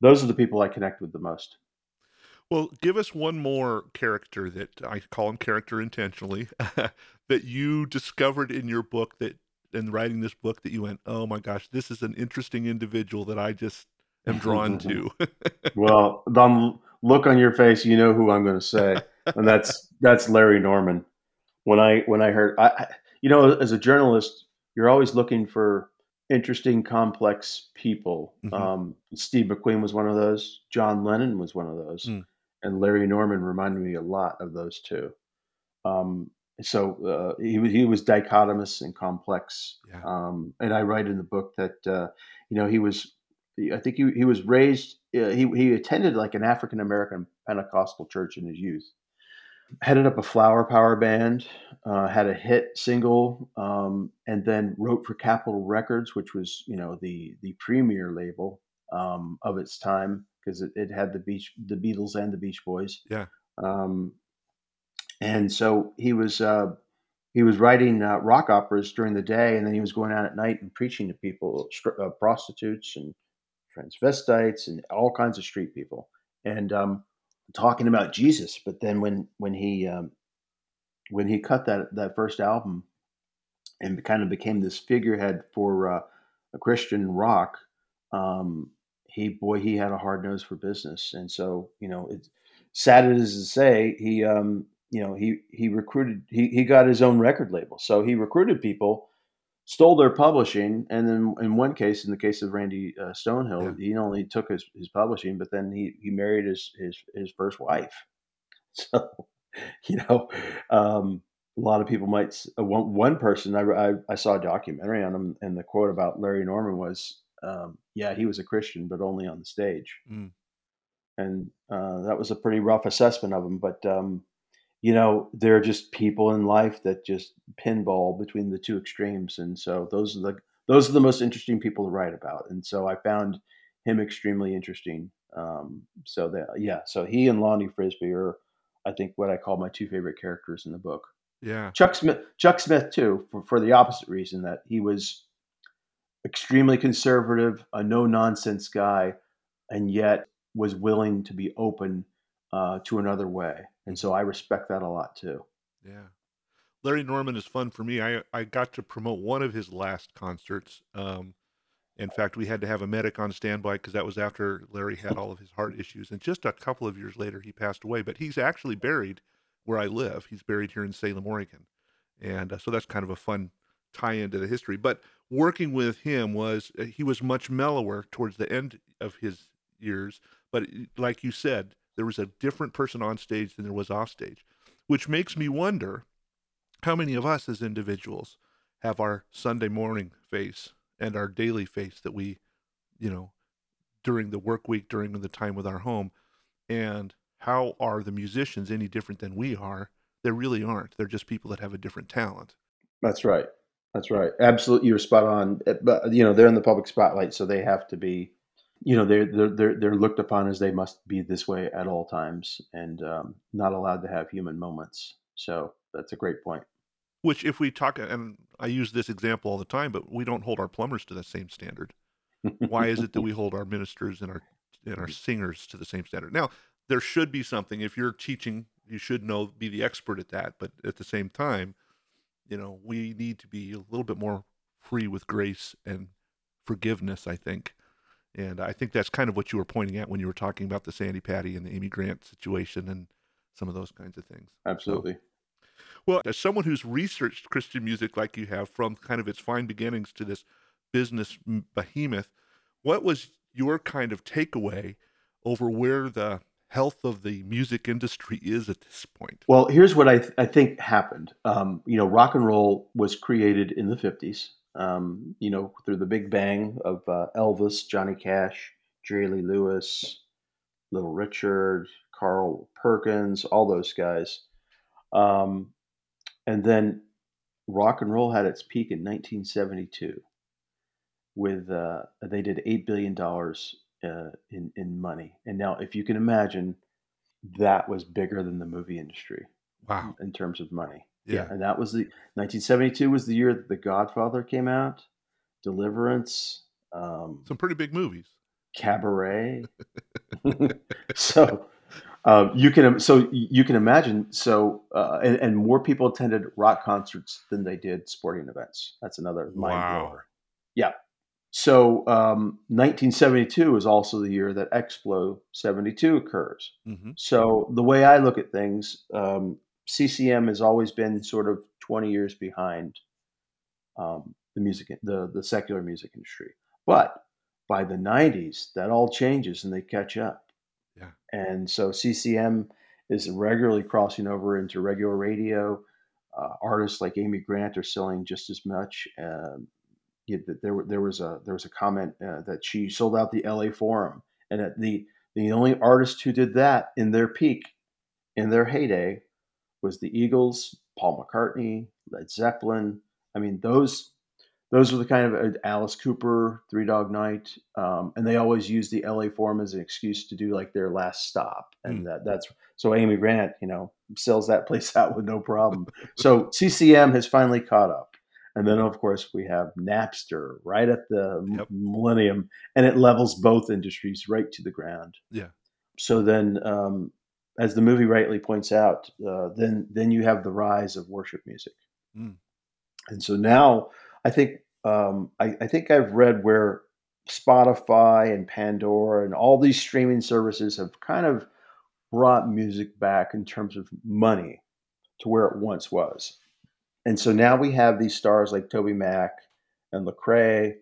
those are the people i connect with the most well, give us one more character that I call him character intentionally that you discovered in your book that in writing this book that you went, oh my gosh, this is an interesting individual that I just am drawn to. well, the look on your face, you know who I'm going to say, and that's that's Larry Norman. When I when I heard, I, you know, as a journalist, you're always looking for interesting, complex people. Mm-hmm. Um, Steve McQueen was one of those. John Lennon was one of those. Mm and Larry Norman reminded me a lot of those two. Um, so uh, he was he was dichotomous and complex. Yeah. Um, and I write in the book that uh, you know he was I think he he was raised uh, he he attended like an African American Pentecostal church in his youth. Headed up a flower power band, uh, had a hit single, um, and then wrote for Capitol Records, which was you know the the premier label um, of its time because it, it had the beach the Beatles and the Beach Boys. Yeah. Um, and so he was uh, he was writing uh, rock operas during the day, and then he was going out at night and preaching to people, uh, prostitutes and transvestites and all kinds of street people, and um, talking about Jesus. But then when when he um, when he cut that that first album and kind of became this figurehead for uh, a Christian rock, um, he boy he had a hard nose for business, and so you know it's sad it is to say he um, you know he he recruited he, he got his own record label so he recruited people stole their publishing and then in one case in the case of randy uh, stonehill yeah. he only took his, his publishing but then he, he married his, his his first wife so you know um, a lot of people might uh, one, one person I, I, I, saw a documentary on him and the quote about larry norman was um, yeah he was a christian but only on the stage mm. and uh, that was a pretty rough assessment of him but um, you know, there are just people in life that just pinball between the two extremes, and so those are the those are the most interesting people to write about. And so I found him extremely interesting. Um, so that yeah, so he and Lonnie Frisbee are, I think, what I call my two favorite characters in the book. Yeah, Chuck Smith, Chuck Smith too, for for the opposite reason that he was extremely conservative, a no nonsense guy, and yet was willing to be open uh, to another way. And so I respect that a lot too. Yeah. Larry Norman is fun for me. I, I got to promote one of his last concerts. Um, in fact, we had to have a medic on standby because that was after Larry had all of his heart issues. And just a couple of years later, he passed away. But he's actually buried where I live. He's buried here in Salem, Oregon. And uh, so that's kind of a fun tie into the history. But working with him was, uh, he was much mellower towards the end of his years. But like you said, there was a different person on stage than there was off stage, which makes me wonder how many of us as individuals have our Sunday morning face and our daily face that we, you know, during the work week, during the time with our home, and how are the musicians any different than we are? They really aren't. They're just people that have a different talent. That's right. That's right. Absolutely, you're spot on. But you know, they're in the public spotlight, so they have to be you know they're they're they're looked upon as they must be this way at all times and um, not allowed to have human moments. So that's a great point. Which, if we talk, and I use this example all the time, but we don't hold our plumbers to the same standard. Why is it that we hold our ministers and our and our singers to the same standard? Now, there should be something. If you're teaching, you should know, be the expert at that. But at the same time, you know, we need to be a little bit more free with grace and forgiveness. I think and I think that's kind of what you were pointing at when you were talking about the Sandi Patty and the Amy Grant situation and some of those kinds of things. Absolutely. So, well, as someone who's researched Christian music like you have from kind of its fine beginnings to this business behemoth, what was your kind of takeaway over where the health of the music industry is at this point? Well, here's what I, th- I think happened. Um, you know, rock and roll was created in the 50s um, you know, through the big bang of uh, Elvis, Johnny Cash, Jerry Lee Lewis, Little Richard, Carl Perkins, all those guys. Um, and then rock and roll had its peak in 1972 with uh, they did eight billion dollars uh, in in money. And now, if you can imagine, that was bigger than the movie industry. Wow! In terms of money, yeah. yeah. and that was the 1972 was the year that The Godfather came out, Deliverance, um, some pretty big movies, Cabaret. so um, you can so you can imagine so uh, and, and, more people attended rock concerts than they did sporting events. That's another mind wow. blower. Yeah. So um, 1972 is also the year that Explo 72 occurs. Mm-hmm. So the way I look at things, um, CCM has always been sort of 20 years behind um, the music, the the secular music industry. But by the 90s, that all changes and they catch up. Yeah. And so CCM is regularly crossing over into regular radio. uh, artists like Amy Grant are selling just as much. Uh, there, there was a there was a comment uh, that she sold out the LA Forum, and that the the only artist who did that in their peak, in their heyday, was the Eagles, Paul McCartney, Led Zeppelin. I mean, those those were the kind of uh, Alice Cooper, Three Dog Night, um, and they always use the LA Forum as an excuse to do like their last stop, and mm. that, that's so Amy Grant, you know, sells that place out with no problem. so CCM has finally caught up, and then of course we have Napster right at the yep. millennium, and it levels both industries right to the ground. Yeah. So then, um, as the movie rightly points out, uh, then then you have the rise of worship music, mm. and so now I think um, I, I think I've read where Spotify and Pandora and all these streaming services have kind of brought music back in terms of money to where it once was. And so now we have these stars like TobyMac and Lecrae,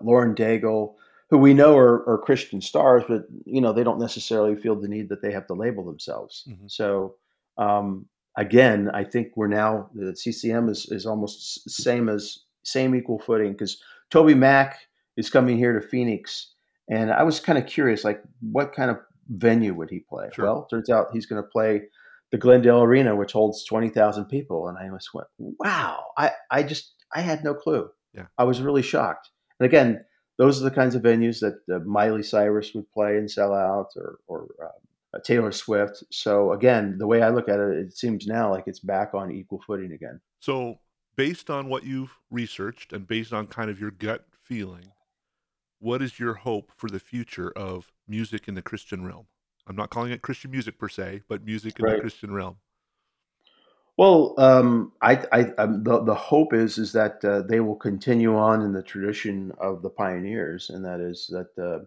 Lauren Daigle, who we know are, are, Christian stars, but you know they don't necessarily feel the need that they have to label themselves. Mm-hmm. So um, again, I think we're now the CCM is is almost same as same equal footing because TobyMac is coming here to Phoenix, and I was kind of curious, like what kind of venue would he play? Sure. Well, turns out he's going to play the Glendale Arena, which holds twenty thousand people, and I just went, "Wow!" I I just I had no clue. Yeah, I was really shocked. And again, those are the kinds of venues that uh, Miley Cyrus would play and sell out, or or uh, Taylor Swift. So again, the way I look at it, it seems now like it's back on equal footing again. So based on what you've researched and based on kind of your gut feeling, what is your hope for the future of music in the Christian realm? I'm not calling it Christian music per se, but music in right. the Christian realm. Well, um, I, I, um, the, the hope is is that uh, they will continue on in the tradition of the pioneers, and that is that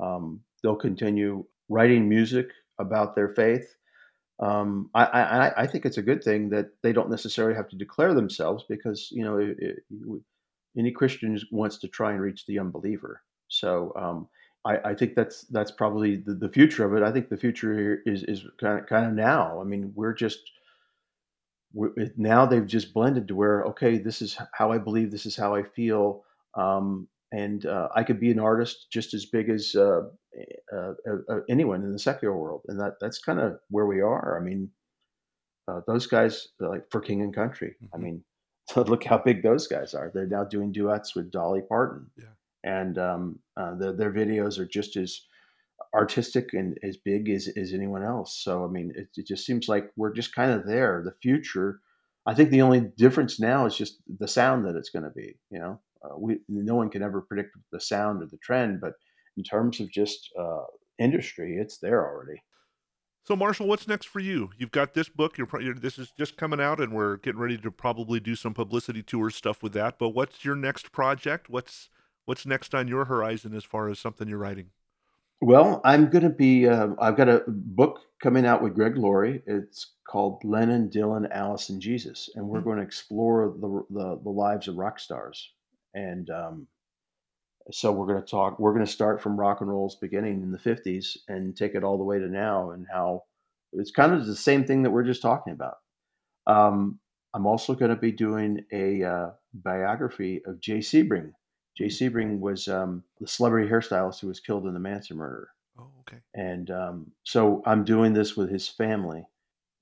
uh, um, they'll continue writing music about their faith, um, I, I, I, think it's a good thing that they don't necessarily have to declare themselves because you know it, it, any Christian wants to try and reach the unbeliever. So um, I, I, think that's that's probably the, the, future of it. I think the future is is kind of kind of now. I mean, we're just now they've just blended to where okay, this is how I believe, this is how I feel. Um, and uh, I could be an artist just as big as uh, uh, uh anyone in the secular world, and that that's kind of where we are. I mean, uh, those guys like for King and Country. Mm-hmm. I mean, look how big those guys are. They're now doing duets with Dolly Parton, yeah. and um, uh, the, their videos are just as artistic and as big as, as anyone else. So I mean, it, it just seems like we're just kind of there. The future. I think the only difference now is just the sound that it's going to be. You know, uh, we no one can ever predict the sound or the trend, but in terms of just uh, industry, it's there already. So, Marshall, what's next for you? You've got this book. You're, you're, this is just coming out, and we're getting ready to probably do some publicity tour stuff with that. But what's your next project? What's what's next on your horizon as far as something you're writing? Well, I'm going to be. Uh, I've got a book coming out with Greg Laurie. It's called Lennon, Dylan, Alice, and Jesus, and we're mm-hmm. going to explore the, the, the lives of rock stars and um, so we're going to talk we're going to start from rock and roll's beginning in the 50s and take it all the way to now and how it's kind of the same thing that we're just talking about um, i'm also going to be doing a uh, biography of jay sebring jay sebring was um, the celebrity hairstylist who was killed in the manson murder oh okay and um, so i'm doing this with his family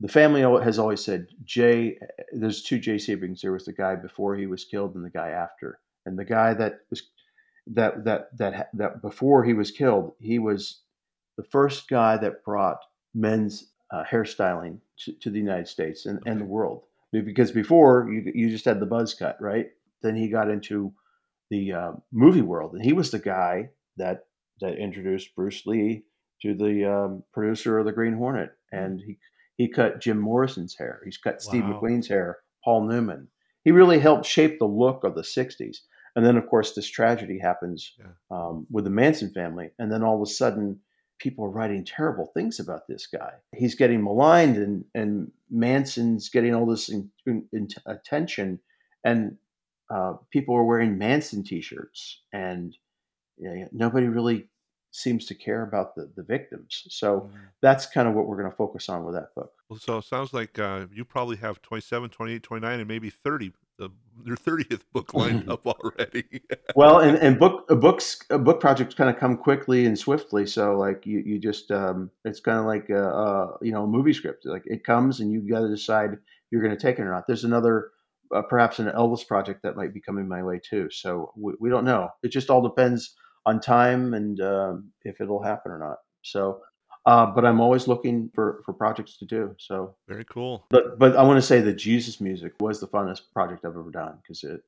the family has always said jay there's two jay sebrings there was the guy before he was killed and the guy after and the guy that was that that that that before he was killed, he was the first guy that brought men's uh, hairstyling to, to, the United States and, okay. and the world. Because before you you just had the buzz cut, right? Then he got into the uh, movie world, and he was the guy that that introduced Bruce Lee to the um, producer of the Green Hornet, hmm. and he he cut Jim Morrison's hair. He's cut Steve. McQueen's hair. Paul Newman. He really helped shape the look of the '60s. And then, of course, this tragedy happens yeah. um, with the Manson family. And then all of a sudden, people are writing terrible things about this guy. He's getting maligned, and, and Manson's getting all this in, in, in attention. And uh, people are wearing Manson t shirts. And you know, nobody really seems to care about the, the victims. So Mhm. that's kind of what we're going to focus on with that book. Well, so it sounds like uh, you probably have 27, 28, 29, and maybe 30, the, your 30th book lined up already. well, and, and book uh, books uh, book projects kind of come quickly and swiftly. So like you you just um, it's kind of like a, a you know a movie script. Like it comes and you got to decide if you're going to take it or not. There's another uh, perhaps an Elvis project that might be coming my way too. So we, we don't know. It just all depends on time and um, if it'll happen or not. So. Uh, but I'm always looking for, for projects to do. So Very cool. but but I want to say that Jesus music was the funnest project I've ever done because it.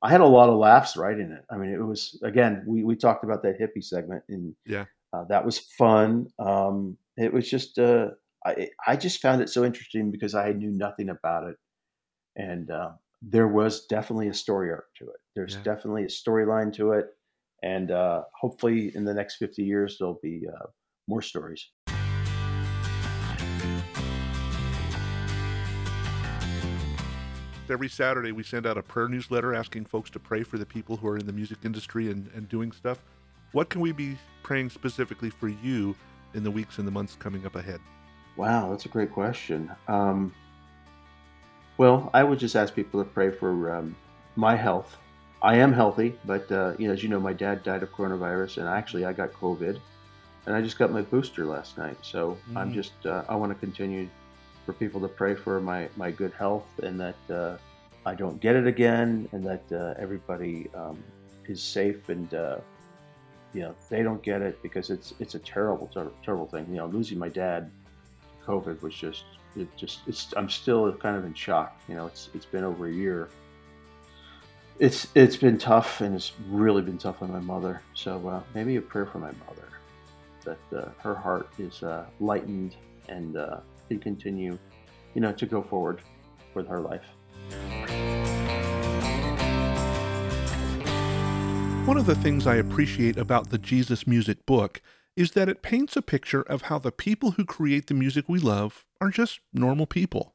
I had a lot of laughs writing it. I mean, it was again we we talked about that hippie segment and Yeah. uh, that was fun. Um, it was just uh, I I just found it so interesting because I knew nothing about it, and uh, there was definitely a story arc to it. There's Yeah. definitely a storyline to it, and uh, hopefully in the next fifty years there'll be uh, more stories. Every Saturday, we send out a prayer newsletter asking folks to pray for the people who are in the music industry and, and doing stuff. What can we be praying specifically for you in the weeks and the months coming up ahead? Wow, that's a great question. Um, well, I would just ask people to pray for um, my health. I am healthy, but uh, you know, as you know, my dad died of coronavirus, and actually, I got COVID, and I just got my booster last night. So I'm Mhm. just uh, I want to continue for people to pray for my my good health and that uh, I don't get it again, and that uh, everybody um, is safe and uh, you know they don't get it because it's it's a terrible ter- terrible thing. You know, losing my dad COVID was just it just it's I'm still kind of in shock. You know, it's it's been over a year. It's it's been tough and it's really been tough on my mother. So uh, maybe a prayer for my mother that uh, her heart is uh, lightened and uh, can continue, you know, to go forward with her life. One of the things I appreciate about the Jesus Music book is that it paints a picture of how the people who create the music we love are just normal people.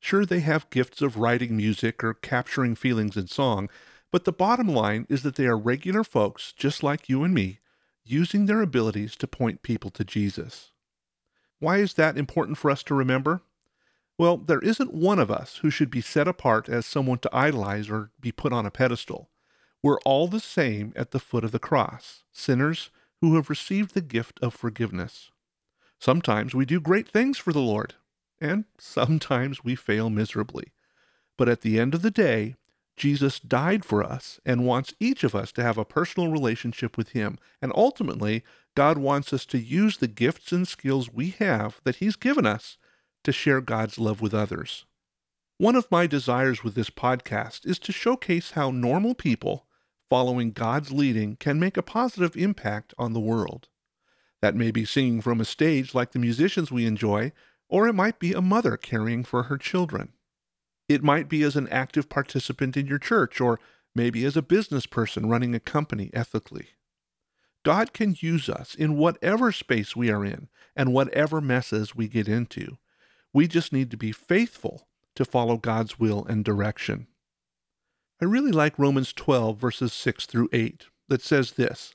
Sure, they have gifts of writing music or capturing feelings in song, but the bottom line is that they are regular folks just like you and me, using their abilities to point people to Jesus. Why is that important for us to remember? Well, there isn't one of us who should be set apart as someone to idolize or be put on a pedestal. We're all the same at the foot of the cross, sinners who have received the gift of forgiveness. Sometimes we do great things for the Lord, and sometimes we fail miserably. But at the end of the day, Jesus died for us and wants each of us to have a personal relationship with Him. And ultimately, God wants us to use the gifts and skills we have that He's given us to share God's love with others. One of my desires with this podcast is to showcase how normal people following God's leading can make a positive impact on the world. That may be singing from a stage like the musicians we enjoy, or it might be a mother caring for her children. It might be as an active participant in your church, or maybe as a business person running a company ethically. God can use us in whatever space we are in and whatever messes we get into. We just need to be faithful to follow God's will and direction. I really like Romans 12, verses 6 through 8, that says this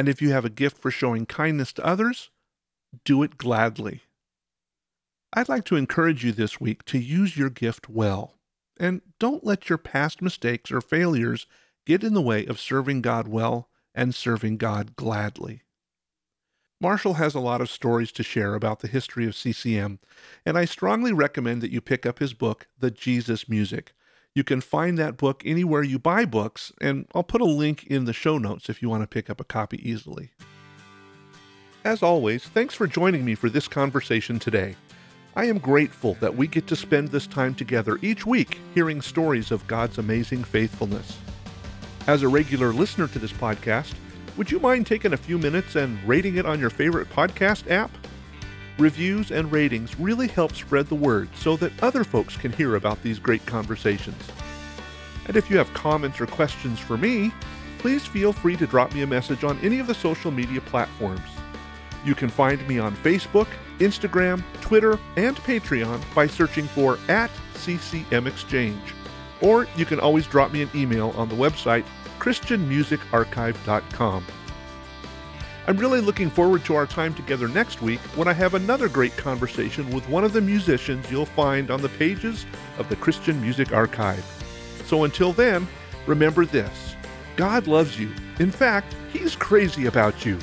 And if you have a gift for showing kindness to others, do it gladly. I'd like to encourage you this week to use your gift well. And don't let your past mistakes or failures get in the way of serving God well and serving God gladly. Marshall has a lot of stories to share about the history of CCM, and I strongly recommend that you pick up his book, The Jesus Music. You can find that book anywhere you buy books, and I'll put a link in the show notes if you want to pick up a copy easily. As always, thanks for joining me for this conversation today. I am grateful that we get to spend this time together each week hearing stories of God's amazing faithfulness. As a regular listener to this podcast, would you mind taking a few minutes and rating it on your favorite podcast app? Reviews and ratings really help spread the word so that other folks can hear about these great conversations. And if you have comments or questions for me, please feel free to drop me a message on any of the social media platforms. You can find me on Facebook, Instagram, Twitter, and Patreon by searching for at CCM Exchange. Or you can always drop me an email on the website christianmusicarchive.com. I'm really looking forward to our time together next week when I have another great conversation with one of the musicians you'll find on the pages of the Christian Music Archive. So until then, remember this God loves you. In fact, He's crazy about you.